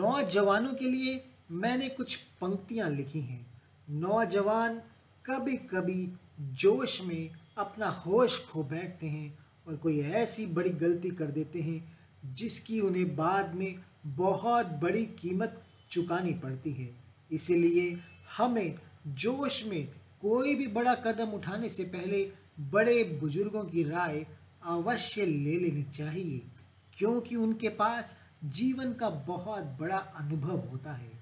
नौजवानों के लिए मैंने कुछ पंक्तियाँ लिखी हैं। नौजवान कभी कभी जोश में अपना होश खो बैठते हैं और कोई ऐसी बड़ी गलती कर देते हैं, जिसकी उन्हें बाद में बहुत बड़ी कीमत चुकानी पड़ती है। इसीलिए हमें जोश में कोई भी बड़ा कदम उठाने से पहले बड़े बुज़ुर्गों की राय अवश्य ले लेनी चाहिए, क्योंकि उनके पास जीवन का बहुत बड़ा अनुभव होता है।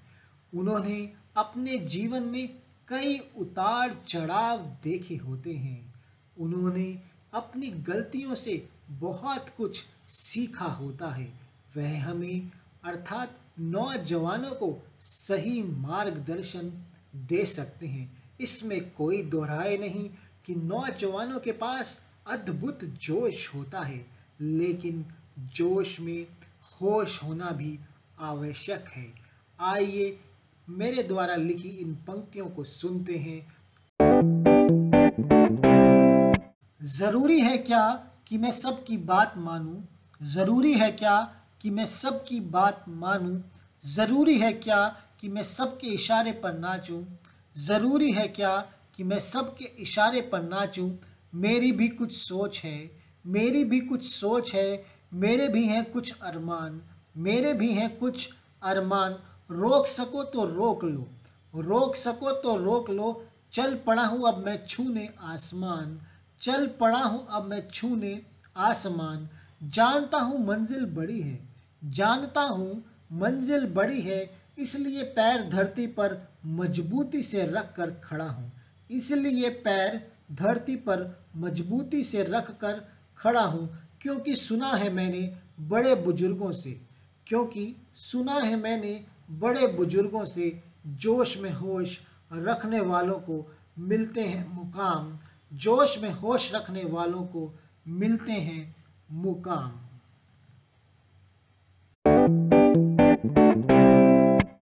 उन्होंने अपने जीवन में कई उतार चढ़ाव देखे होते हैं। उन्होंने अपनी गलतियों से बहुत कुछ सीखा होता है। वह हमें, अर्थात नौजवानों को सही मार्गदर्शन दे सकते हैं। इसमें कोई दोहराए नहीं कि नौजवानों के पास अद्भुत जोश होता है, लेकिन जोश में होश होना भी आवश्यक है। आइए मेरे द्वारा लिखी इन पंक्तियों को सुनते हैं। ज़रूरी है क्या कि मैं सबकी बात मानूं? ज़रूरी है क्या कि मैं सबकी बात मानूं? ज़रूरी है क्या कि मैं सबके इशारे पर नाचूं? ज़रूरी है क्या कि मैं सबके इशारे पर नाचूं? मेरी भी कुछ सोच है। मेरी भी कुछ सोच है मेरे भी हैं कुछ अरमान, मेरे भी हैं कुछ अरमान। रोक सको तो रोक लो, रोक सको तो रोक लो। चल पड़ा हूँ अब मैं छूने आसमान, चल पड़ा हूँ अब मैं छूने आसमान। जानता हूँ मंजिल बड़ी है, जानता हूँ मंजिल बड़ी है, इसलिए पैर धरती पर मजबूती से रख कर खड़ा हूँ। इसलिए पैर धरती पर मजबूती से रख कर खड़ा हूँ, क्योंकि सुना है मैंने बड़े बुज़ुर्गों से, क्योंकि सुना है मैंने बड़े बुज़ुर्गों से जोश में होश रखने वालों को मिलते हैं मुकाम, जोश में होश रखने वालों को मिलते हैं मुकाम।